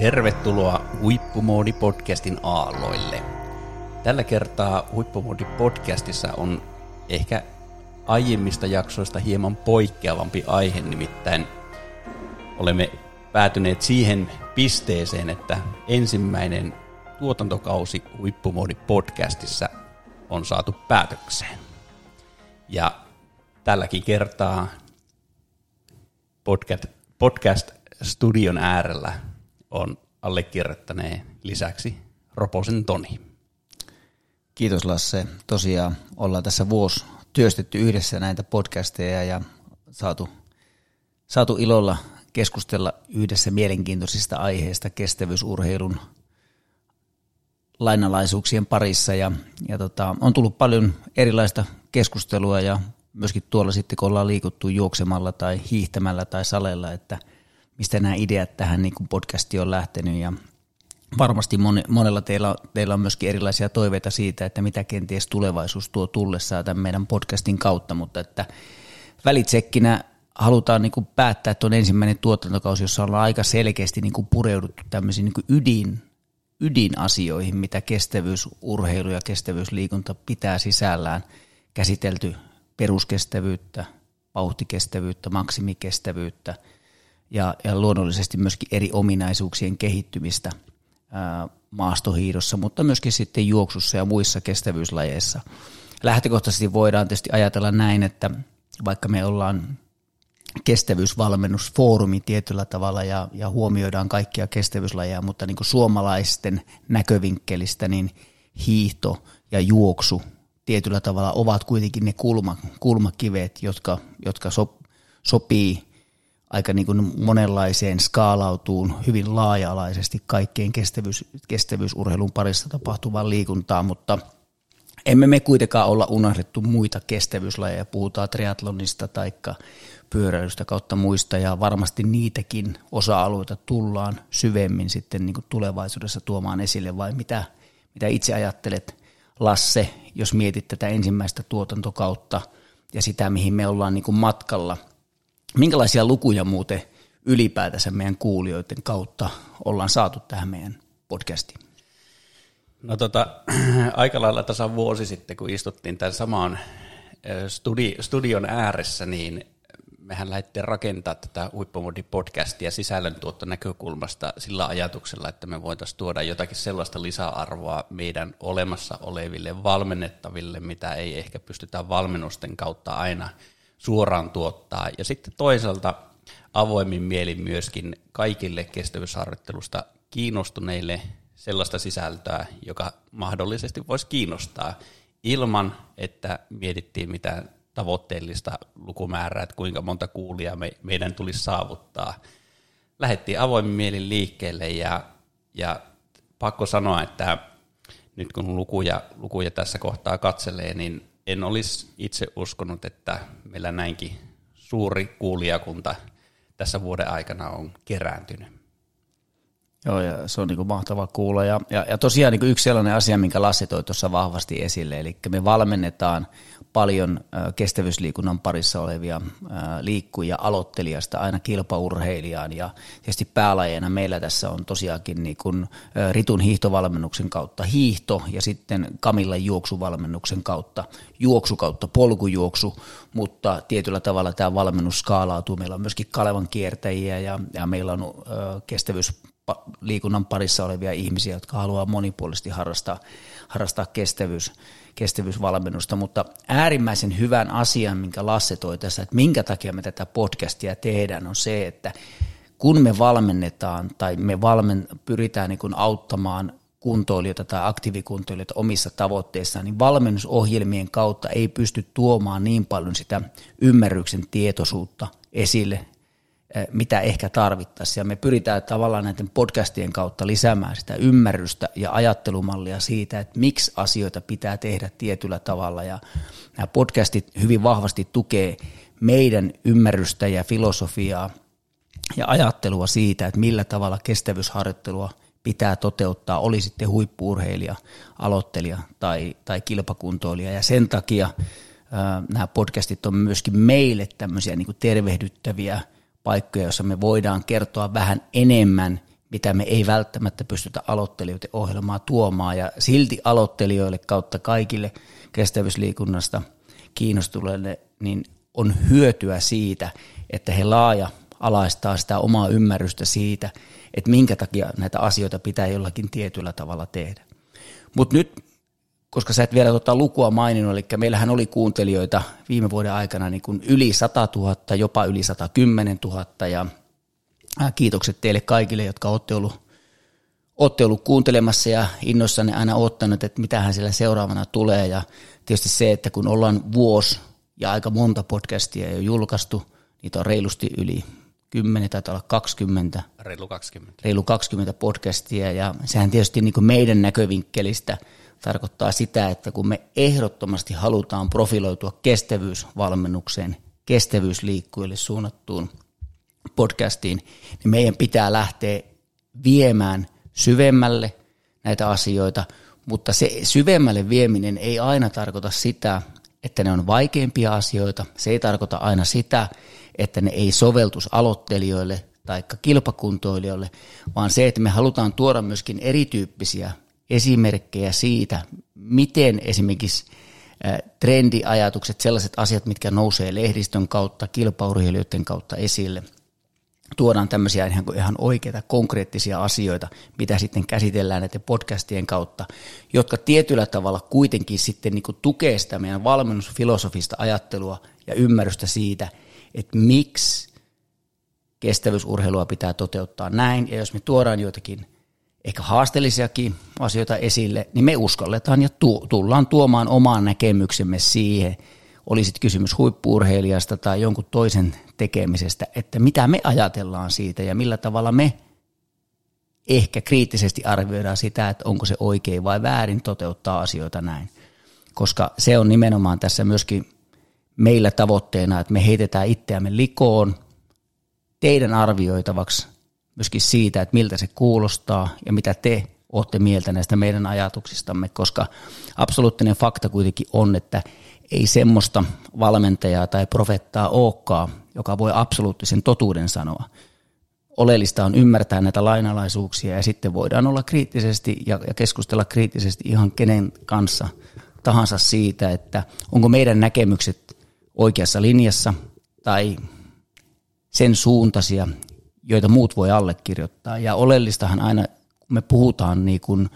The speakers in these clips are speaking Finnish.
Tervetuloa Huippumoodi-podcastin aalloille. Tällä kertaa Huippumoodi-podcastissa on ehkä aiemmista jaksoista hieman poikkeavampi aihe, nimittäin olemme päätyneet siihen pisteeseen, että ensimmäinen tuotantokausi Huippumoodi-podcastissa on saatu päätökseen. Ja tälläkin kertaa podcast, podcast-studion äärellä on allekirjoittaneen lisäksi Roposen Toni. Kiitos Lasse. Tosiaan ollaan tässä vuosi työstetty yhdessä näitä podcasteja ja saatu, saatu ilolla keskustella yhdessä mielenkiintoisista aiheista kestävyysurheilun lainalaisuuksien parissa ja, ja tota, on tullut paljon erilaista keskustelua ja myöskin tuolla sitten kun ollaan liikuttu juoksemalla tai hiihtämällä tai salella, että mistä nämä ideat tähän niin podcastiin on lähtenyt. Ja varmasti monella teillä, teillä on myöskin erilaisia toiveita siitä, että mitä kenties tulevaisuus tuo tullessaan tämän meidän podcastin kautta, mutta että välitsekkinä halutaan niin päättää, että on ensimmäinen tuotantokausi, jossa ollaan aika selkeästi niin pureuduttu tämmöisiin niin ydin, ydinasioihin, mitä kestävyysurheilu ja kestävyysliikunta pitää sisällään, käsitelty peruskestävyyttä, vauhtikestävyyttä, maksimikestävyyttä ja, ja luonnollisesti myöskin eri ominaisuuksien kehittymistä – maastohiidossa, mutta myöskin sitten juoksussa ja muissa kestävyyslajeissa. Lähtökohtaisesti voidaan tietysti ajatella näin, että vaikka me ollaan kestävyysvalmennusfoorumi tietyllä tavalla ja, ja huomioidaan kaikkia kestävyyslajeja, mutta niin kuin suomalaisten näkövinkkelistä niin hiihto ja juoksu tietyllä tavalla ovat kuitenkin ne kulma, kulmakivet, jotka, jotka so, sopii aika niin kuin monenlaiseen skaalautuun hyvin laaja-alaisesti kaikkeen kestävyys, kestävyysurheilun parissa tapahtuvaan liikuntaan, mutta emme me kuitenkaan olla unohdettu muita kestävyyslajeja, puhutaan triatlonista tai pyöräilystä kautta muista ja varmasti niitäkin osa-alueita tullaan syvemmin sitten niin kuin tulevaisuudessa tuomaan esille. Vai mitä, mitä itse ajattelet Lasse, jos mietit tätä ensimmäistä tuotantokautta ja sitä, mihin me ollaan niin kuin matkalla – Minkälaisia lukuja muuten ylipäätänsä meidän kuulijoiden kautta ollaan saatu tähän meidän podcastiin? No tota, aika lailla tasan vuosi sitten, kun istuttiin tämän samaan studi, studion ääressä, niin mehän lähdettiin rakentaa tätä Huippumodi-podcastia sisällöntuotto näkökulmasta sillä ajatuksella, että me voitaisiin tuoda jotakin sellaista lisäarvoa meidän olemassa oleville valmennettaville, mitä ei ehkä pystytä valmennusten kautta aina – suoraan tuottaa. Ja sitten toisaalta avoimin mielin myöskin kaikille kestävyysharjoittelusta kiinnostuneille sellaista sisältöä, joka mahdollisesti voisi kiinnostaa ilman, että mietittiin mitään tavoitteellista lukumäärää, että kuinka monta kuulia me, meidän tulisi saavuttaa. Lähettiin avoimin mielin liikkeelle ja, ja pakko sanoa, että nyt kun lukuja, lukuja tässä kohtaa katselee, niin en olisi itse uskonut, että meillä näinkin suuri kuulijakunta tässä vuoden aikana on kerääntynyt. Joo, ja se on niin kuin mahtava kuulla. Ja, ja, ja tosiaan niin kuin yksi sellainen asia, minkä Lassi toi tuossa vahvasti esille, eli me valmennetaan paljon kestävyysliikunnan parissa olevia liikkujia aloittelijasta aina kilpaurheilijaan ja tietysti päälajeena meillä tässä on tosiaankin niin kuin Ritun hiihtovalmennuksen kautta hiihto ja sitten Kamilla juoksuvalmennuksen kautta juoksu kautta polkujuoksu, mutta tietyllä tavalla tämä valmennus skaalautuu. Meillä on myöskin Kalevan kiertäjiä ja, ja meillä on kestävyys liikunnan parissa olevia ihmisiä, jotka haluaa monipuolisesti harrastaa, harrastaa kestävyys, kestävyysvalmennusta, mutta äärimmäisen hyvän asian, minkä Lasse toi tässä, että minkä takia me tätä podcastia tehdään, on se, että kun me valmennetaan tai me valmen, pyritään niin kuin auttamaan kuntoilijoita tai aktiivikuntoilijoita omissa tavoitteissaan, niin valmennusohjelmien kautta ei pysty tuomaan niin paljon sitä ymmärryksen tietoisuutta esille mitä ehkä tarvittaisiin. Ja me pyritään tavallaan näiden podcastien kautta lisäämään sitä ymmärrystä ja ajattelumallia siitä, että miksi asioita pitää tehdä tietyllä tavalla. Ja nämä podcastit hyvin vahvasti tukee meidän ymmärrystä ja filosofiaa ja ajattelua siitä, että millä tavalla kestävyysharjoittelua pitää toteuttaa, oli sitten huippuurheilija, aloittelija tai, tai kilpakuntoilija. Ja sen takia ää, nämä podcastit on myöskin meille tämmöisiä niin tervehdyttäviä – paikkoja, joissa me voidaan kertoa vähän enemmän mitä me ei välttämättä pystytä aloittelijoiden ohjelmaa tuomaan. Ja silti aloittelijoille kautta kaikille kestävyysliikunnasta kiinnostuneille, niin on hyötyä siitä, että he laaja alaistaa sitä omaa ymmärrystä siitä, että minkä takia näitä asioita pitää jollakin tietyllä tavalla tehdä. Mutta nyt, koska sä et vielä tota lukua maininnut, eli meillähän oli kuuntelijoita viime vuoden aikana niin kuin yli 100 000, jopa yli 110 000, ja kiitokset teille kaikille, jotka olette ollut, olette ollut kuuntelemassa ja innossanne aina ottanut, että mitähän siellä seuraavana tulee, ja tietysti se, että kun ollaan vuosi ja aika monta podcastia jo julkaistu, niitä on reilusti yli 10, taitaa olla 20. Reilu 20. Reilu 20 podcastia ja sehän tietysti niin kuin meidän näkövinkkelistä tarkoittaa sitä, että kun me ehdottomasti halutaan profiloitua kestävyysvalmennukseen, kestävyysliikkujille suunnattuun podcastiin, niin meidän pitää lähteä viemään syvemmälle näitä asioita, mutta se syvemmälle vieminen ei aina tarkoita sitä, että ne on vaikeimpia asioita. Se ei tarkoita aina sitä, että ne ei soveltus aloittelijoille tai kilpakuntoilijoille, vaan se, että me halutaan tuoda myöskin erityyppisiä esimerkkejä siitä, miten esimerkiksi trendiajatukset, sellaiset asiat, mitkä nousee lehdistön kautta, kilpaurheilijoiden kautta esille – tuodaan tämmöisiä ihan, ihan oikeita konkreettisia asioita, mitä sitten käsitellään näiden podcastien kautta, jotka tietyllä tavalla kuitenkin sitten niin tukee sitä meidän valmennusfilosofista ajattelua ja ymmärrystä siitä, että miksi kestävyysurheilua pitää toteuttaa näin, ja jos me tuodaan joitakin ehkä haasteellisiakin asioita esille, niin me uskalletaan ja tu- tullaan tuomaan omaan näkemyksemme siihen – olisit kysymys huippuurheilijasta tai jonkun toisen tekemisestä, että mitä me ajatellaan siitä ja millä tavalla me ehkä kriittisesti arvioidaan sitä, että onko se oikein vai väärin toteuttaa asioita näin. Koska se on nimenomaan tässä myöskin meillä tavoitteena, että me heitetään itseämme likoon teidän arvioitavaksi myöskin siitä, että miltä se kuulostaa ja mitä te olette mieltä näistä meidän ajatuksistamme, koska absoluuttinen fakta kuitenkin on, että ei semmoista valmentajaa tai profettaa olekaan, joka voi absoluuttisen totuuden sanoa. Oleellista on ymmärtää näitä lainalaisuuksia ja sitten voidaan olla kriittisesti ja, keskustella kriittisesti ihan kenen kanssa tahansa siitä, että onko meidän näkemykset oikeassa linjassa tai sen suuntaisia, joita muut voi allekirjoittaa. Ja oleellistahan aina, kun me puhutaan niin kun,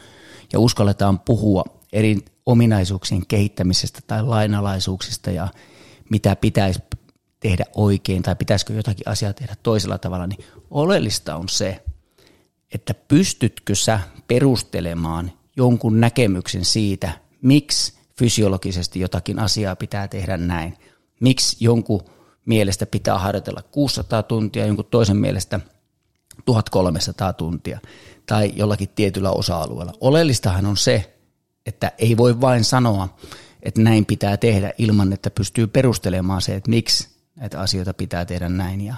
ja uskalletaan puhua eri ominaisuuksien kehittämisestä tai lainalaisuuksista ja mitä pitäisi tehdä oikein tai pitäisikö jotakin asiaa tehdä toisella tavalla, niin oleellista on se, että pystytkö sä perustelemaan jonkun näkemyksen siitä, miksi fysiologisesti jotakin asiaa pitää tehdä näin, miksi jonkun mielestä pitää harjoitella 600 tuntia, jonkun toisen mielestä 1300 tuntia tai jollakin tietyllä osa-alueella. Oleellistahan on se, että ei voi vain sanoa, että näin pitää tehdä ilman, että pystyy perustelemaan se, että miksi näitä asioita pitää tehdä näin. Ja,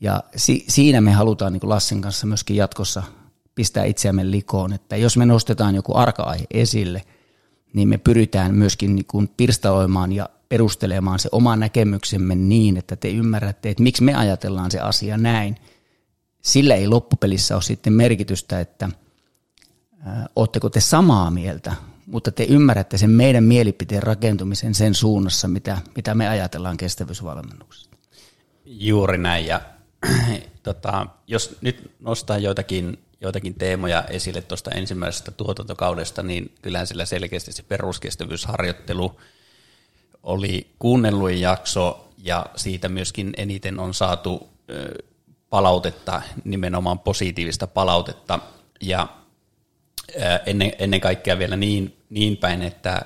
ja si, siinä me halutaan niin kuin Lassen kanssa myöskin jatkossa pistää itseämme likoon, että jos me nostetaan joku arka-aihe esille, niin me pyritään myöskin niin pirstaloimaan ja perustelemaan se oma näkemyksemme niin, että te ymmärrätte, että miksi me ajatellaan se asia näin. Sillä ei loppupelissä ole sitten merkitystä, että oletteko te samaa mieltä mutta te ymmärrätte sen meidän mielipiteen rakentumisen sen suunnassa, mitä, mitä me ajatellaan kestävyysvalmennuksesta. Juuri näin, ja tota, jos nyt nostaa joitakin, joitakin teemoja esille tuosta ensimmäisestä tuotantokaudesta, niin kyllähän sillä selkeästi se peruskestävyysharjoittelu oli kuunnelluin jakso, ja siitä myöskin eniten on saatu palautetta, nimenomaan positiivista palautetta, ja ennen, ennen kaikkea vielä niin, niin päin, että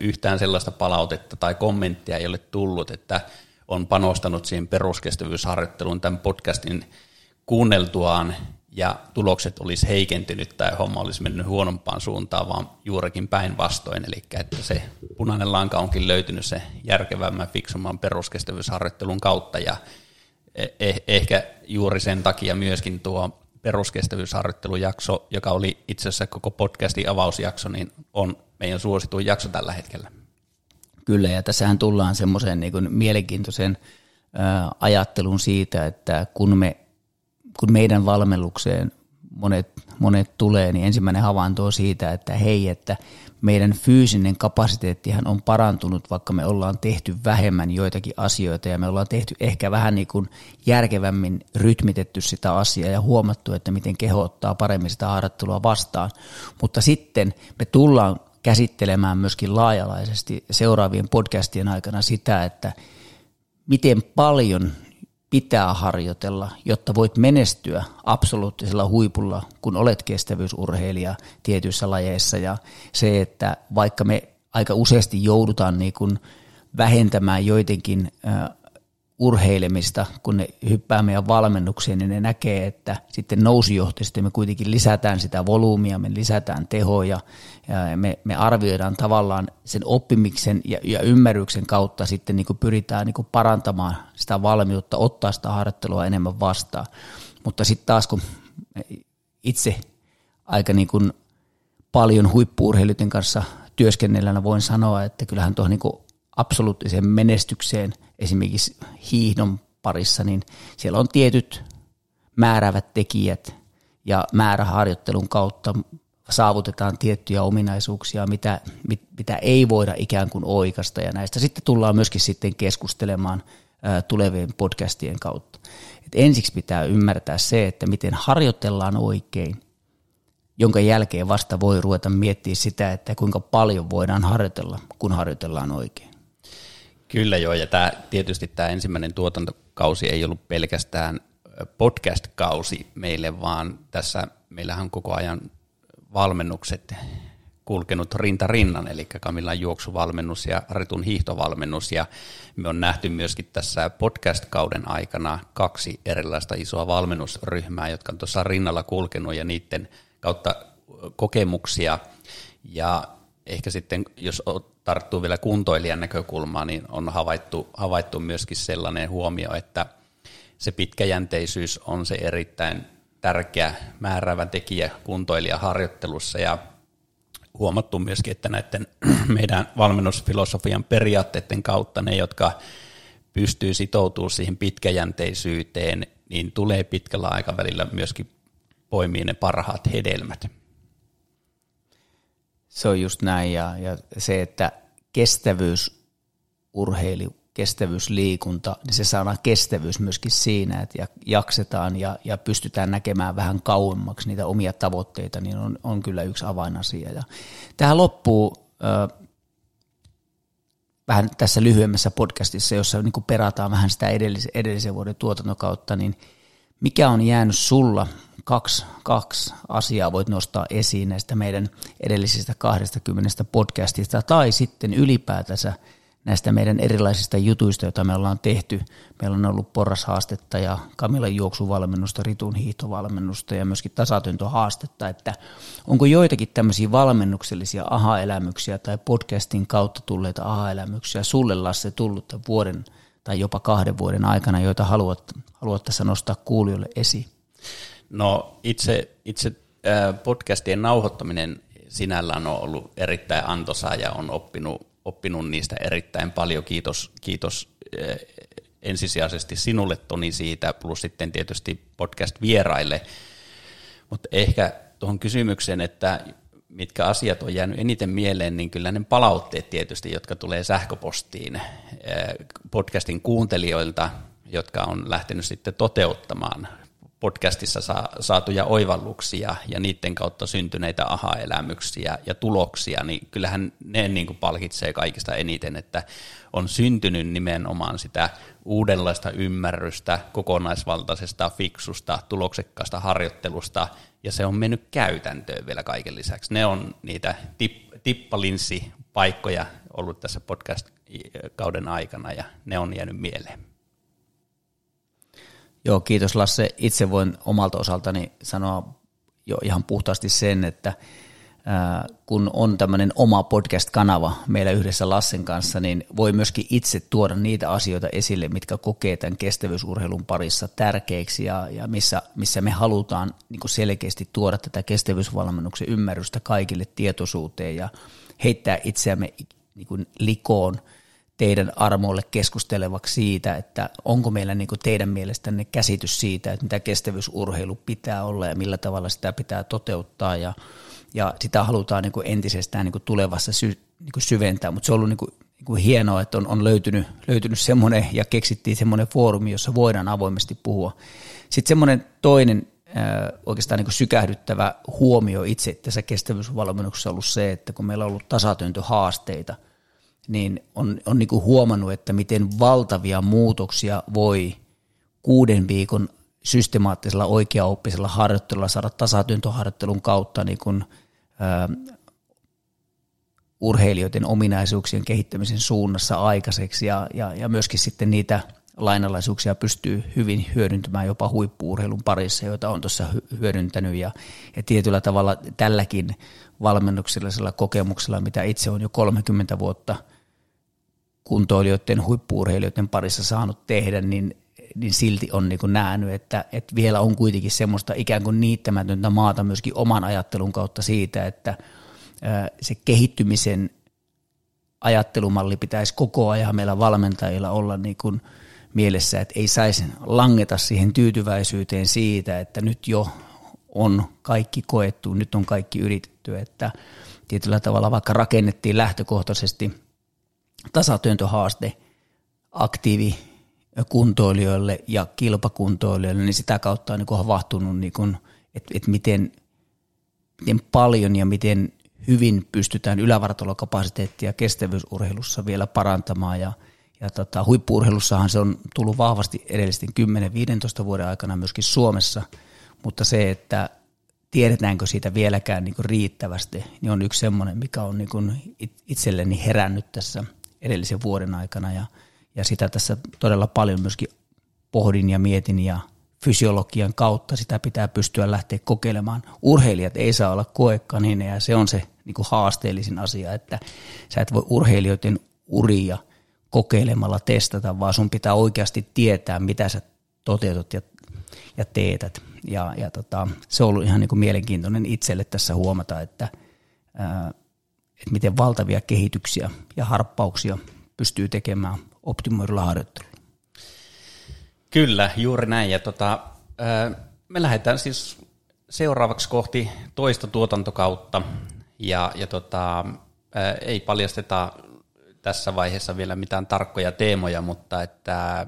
yhtään sellaista palautetta tai kommenttia ei ole tullut, että on panostanut siihen peruskestävyysharjoitteluun tämän podcastin kuunneltuaan ja tulokset olisi heikentynyt tai homma olisi mennyt huonompaan suuntaan, vaan juurikin päinvastoin. Eli että se punainen lanka onkin löytynyt se järkevämmän, fiksumman peruskestävyysharjoittelun kautta ja eh, ehkä juuri sen takia myöskin tuo peruskestävyysharjoittelujakso, joka oli itse asiassa koko podcastin avausjakso, niin on meidän suosituin jakso tällä hetkellä. Kyllä, ja tässähän tullaan semmoiseen niin mielenkiintoisen ajattelun siitä, että kun, me, kun meidän valmennukseen monet, monet tulee, niin ensimmäinen havainto on siitä, että hei, että meidän fyysinen kapasiteettihan on parantunut, vaikka me ollaan tehty vähemmän joitakin asioita ja me ollaan tehty ehkä vähän niin kuin järkevämmin rytmitetty sitä asiaa ja huomattu, että miten keho ottaa paremmin sitä harjoittelua vastaan. Mutta sitten me tullaan käsittelemään myöskin laajalaisesti seuraavien podcastien aikana sitä, että miten paljon pitää harjoitella, jotta voit menestyä absoluuttisella huipulla, kun olet kestävyysurheilija tietyissä lajeissa. Ja se, että vaikka me aika useasti joudutaan niin kuin vähentämään joidenkin urheilemista, kun ne hyppää meidän valmennukseen, niin ne näkee, että sitten nousijohtaisesti me kuitenkin lisätään sitä volyymia, me lisätään tehoja, ja me, me arvioidaan tavallaan sen oppimiksen ja, ja ymmärryksen kautta sitten niin kuin pyritään niin kuin parantamaan sitä valmiutta, ottaa sitä harjoittelua enemmän vastaan. Mutta sitten taas kun itse aika niin kuin paljon huippuurheilijoiden kanssa työskennellään voin sanoa, että kyllähän tuohon niin absoluuttiseen menestykseen esimerkiksi hiihdon parissa, niin siellä on tietyt määräävät tekijät ja määräharjoittelun kautta saavutetaan tiettyjä ominaisuuksia, mitä, mit, mitä ei voida ikään kuin oikasta ja näistä sitten tullaan myöskin sitten keskustelemaan ää, tulevien podcastien kautta. Et ensiksi pitää ymmärtää se, että miten harjoitellaan oikein, jonka jälkeen vasta voi ruveta miettiä sitä, että kuinka paljon voidaan harjoitella, kun harjoitellaan oikein. Kyllä joo, ja tämä, tietysti tämä ensimmäinen tuotantokausi ei ollut pelkästään podcast-kausi meille, vaan tässä meillähän on koko ajan valmennukset kulkenut rinta rinnan, eli Kamilan juoksuvalmennus ja Ritun hiihtovalmennus, ja me on nähty myöskin tässä podcast-kauden aikana kaksi erilaista isoa valmennusryhmää, jotka on tuossa rinnalla kulkenut, ja niiden kautta kokemuksia, ja ehkä sitten, jos tarttuu vielä kuntoilijan näkökulmaan, niin on havaittu, havaittu myöskin sellainen huomio, että se pitkäjänteisyys on se erittäin tärkeä määräävä tekijä kuntoilijaharjoittelussa ja huomattu myöskin, että näiden meidän valmennusfilosofian periaatteiden kautta ne, jotka pystyy sitoutumaan siihen pitkäjänteisyyteen, niin tulee pitkällä aikavälillä myöskin poimia ne parhaat hedelmät. Se on just näin ja, ja se, että kestävyysurheilu, kestävyysliikunta, niin se saadaan kestävyys myöskin siinä, että jaksetaan ja, ja pystytään näkemään vähän kauemmaksi niitä omia tavoitteita, niin on, on kyllä yksi avainasia. Ja tähän loppuu äh, vähän tässä lyhyemmässä podcastissa, jossa niin perataan vähän sitä edellisen, edellisen vuoden tuotantokautta, niin mikä on jäänyt sulla kaksi, kaksi asiaa voit nostaa esiin näistä meidän edellisistä 20 podcastista tai sitten ylipäätänsä näistä meidän erilaisista jutuista, joita me ollaan tehty. Meillä on ollut porrashaastetta ja Kamilan juoksuvalmennusta, Ritun hiihtovalmennusta ja myöskin tasatyntohaastetta, että onko joitakin tämmöisiä valmennuksellisia aha-elämyksiä tai podcastin kautta tulleita aha-elämyksiä sulle Lasse tullut vuoden tai jopa kahden vuoden aikana, joita haluat, haluat tässä nostaa kuulijoille esiin? No itse, itse podcastien nauhoittaminen sinällään on ollut erittäin antoisaa ja on oppinut, oppinut niistä erittäin paljon. Kiitos, kiitos ensisijaisesti sinulle Toni siitä, plus sitten tietysti podcast-vieraille. Mutta ehkä tuohon kysymykseen, että mitkä asiat on jäänyt eniten mieleen, niin kyllä ne palautteet tietysti, jotka tulee sähköpostiin podcastin kuuntelijoilta, jotka on lähtenyt sitten toteuttamaan podcastissa saatuja oivalluksia ja niiden kautta syntyneitä aha-elämyksiä ja tuloksia, niin kyllähän ne niin kuin palkitsee kaikista eniten, että on syntynyt nimenomaan sitä uudenlaista ymmärrystä kokonaisvaltaisesta, fiksusta, tuloksekkaasta harjoittelusta, ja se on mennyt käytäntöön vielä kaiken lisäksi. Ne on niitä tip, tippalinssipaikkoja ollut tässä podcast-kauden aikana, ja ne on jäänyt mieleen. Joo, kiitos Lasse. Itse voin omalta osaltani sanoa jo ihan puhtaasti sen, että kun on tämmöinen oma podcast-kanava meillä yhdessä Lassen kanssa, niin voi myöskin itse tuoda niitä asioita esille, mitkä kokee tämän kestävyysurheilun parissa tärkeiksi ja, ja missä, missä me halutaan niin selkeästi tuoda tätä kestävyysvalmennuksen ymmärrystä kaikille tietoisuuteen ja heittää itseämme niin likoon teidän armoille keskustelevaksi siitä, että onko meillä niin kuin teidän mielestänne käsitys siitä, että mitä kestävyysurheilu pitää olla ja millä tavalla sitä pitää toteuttaa ja, ja sitä halutaan niin kuin entisestään niin kuin tulevassa sy, niin kuin syventää, mutta se on ollut niin kuin, niin kuin hienoa, että on, on löytynyt, löytynyt semmoinen ja keksittiin semmoinen foorumi, jossa voidaan avoimesti puhua. Sitten semmoinen toinen oikeastaan niin sykähdyttävä huomio itse tässä kestävyysvalmennuksessa on ollut se, että kun meillä on ollut tasatyöntöhaasteita, niin on, on niin huomannut, että miten valtavia muutoksia voi kuuden viikon systemaattisella oikeaoppisella harjoittelulla saada tasatyöntöharjoittelun kautta niin kuin, ää, urheilijoiden ominaisuuksien kehittämisen suunnassa aikaiseksi. Ja, ja, ja myöskin sitten niitä – lainalaisuuksia pystyy hyvin hyödyntämään jopa huippuurheilun parissa, joita on tuossa hyödyntänyt. Ja, ja tietyllä tavalla tälläkin valmennuksellisella kokemuksella, mitä itse on jo 30 vuotta kuntoilijoiden, huippuurheilijoiden parissa saanut tehdä, niin, niin silti on niin kuin nähnyt, että, että vielä on kuitenkin semmoista ikään kuin niittämätöntä maata myöskin oman ajattelun kautta siitä, että se kehittymisen ajattelumalli pitäisi koko ajan meillä valmentajilla olla niin kuin – mielessä, että ei saisi langeta siihen tyytyväisyyteen siitä, että nyt jo on kaikki koettu, nyt on kaikki yritetty, että tietyllä tavalla vaikka rakennettiin lähtökohtaisesti tasatyöntöhaaste aktiivi kuntoilijoille ja kilpakuntoilijoille, niin sitä kautta on niin havahtunut, niin kuin, että, että miten, miten paljon ja miten hyvin pystytään ylävartalokapasiteettia kestävyysurheilussa vielä parantamaan. Ja – ja tota, huippuurheilussahan se on tullut vahvasti edellisten 10-15 vuoden aikana myöskin Suomessa, mutta se, että tiedetäänkö siitä vieläkään niin riittävästi, niin on yksi semmoinen, mikä on niin itselleni herännyt tässä edellisen vuoden aikana ja, ja sitä tässä todella paljon myöskin pohdin ja mietin ja fysiologian kautta sitä pitää pystyä lähteä kokeilemaan. Urheilijat ei saa olla koekanine ja se on se niin haasteellisin asia, että sä et voi urheilijoiden uria – kokeilemalla testata, vaan sun pitää oikeasti tietää, mitä sä toteutat ja, ja teetät. Ja, ja tota, se on ollut ihan niin kuin mielenkiintoinen itselle tässä huomata, että, ää, että miten valtavia kehityksiä ja harppauksia pystyy tekemään optimoidulla harjoittelulla. Kyllä, juuri näin. Ja tota, me lähdetään siis seuraavaksi kohti toista tuotantokautta ja, ja tota, ei paljasteta tässä vaiheessa vielä mitään tarkkoja teemoja, mutta että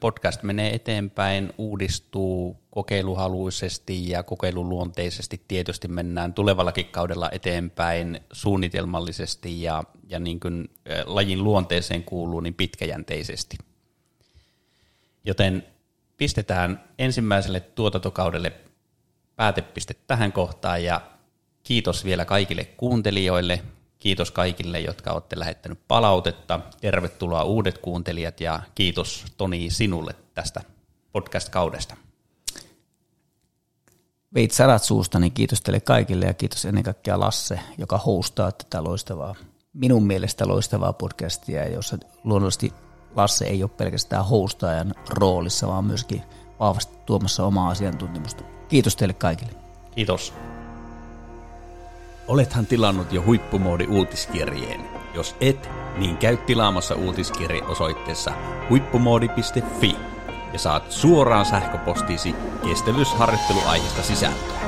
podcast menee eteenpäin, uudistuu kokeiluhaluisesti ja kokeiluluonteisesti. Tietysti mennään tulevallakin kaudella eteenpäin suunnitelmallisesti ja, ja niin kuin lajin luonteeseen kuuluu niin pitkäjänteisesti. Joten pistetään ensimmäiselle tuotantokaudelle päätepiste tähän kohtaan ja kiitos vielä kaikille kuuntelijoille, Kiitos kaikille, jotka olette lähettänyt palautetta. Tervetuloa uudet kuuntelijat ja kiitos Toni sinulle tästä podcast-kaudesta. Veit suusta, niin kiitos teille kaikille ja kiitos ennen kaikkea Lasse, joka hostaa tätä loistavaa, minun mielestä loistavaa podcastia, jossa luonnollisesti Lasse ei ole pelkästään hostajan roolissa, vaan myöskin vahvasti tuomassa omaa asiantuntemusta. Kiitos teille kaikille. Kiitos. Olethan tilannut jo huippumoodi uutiskirjeen. Jos et, niin käy tilaamassa uutiskirje osoitteessa huippumoodi.fi ja saat suoraan sähköpostiisi kestävyysharjoitteluaiheesta sisältöä.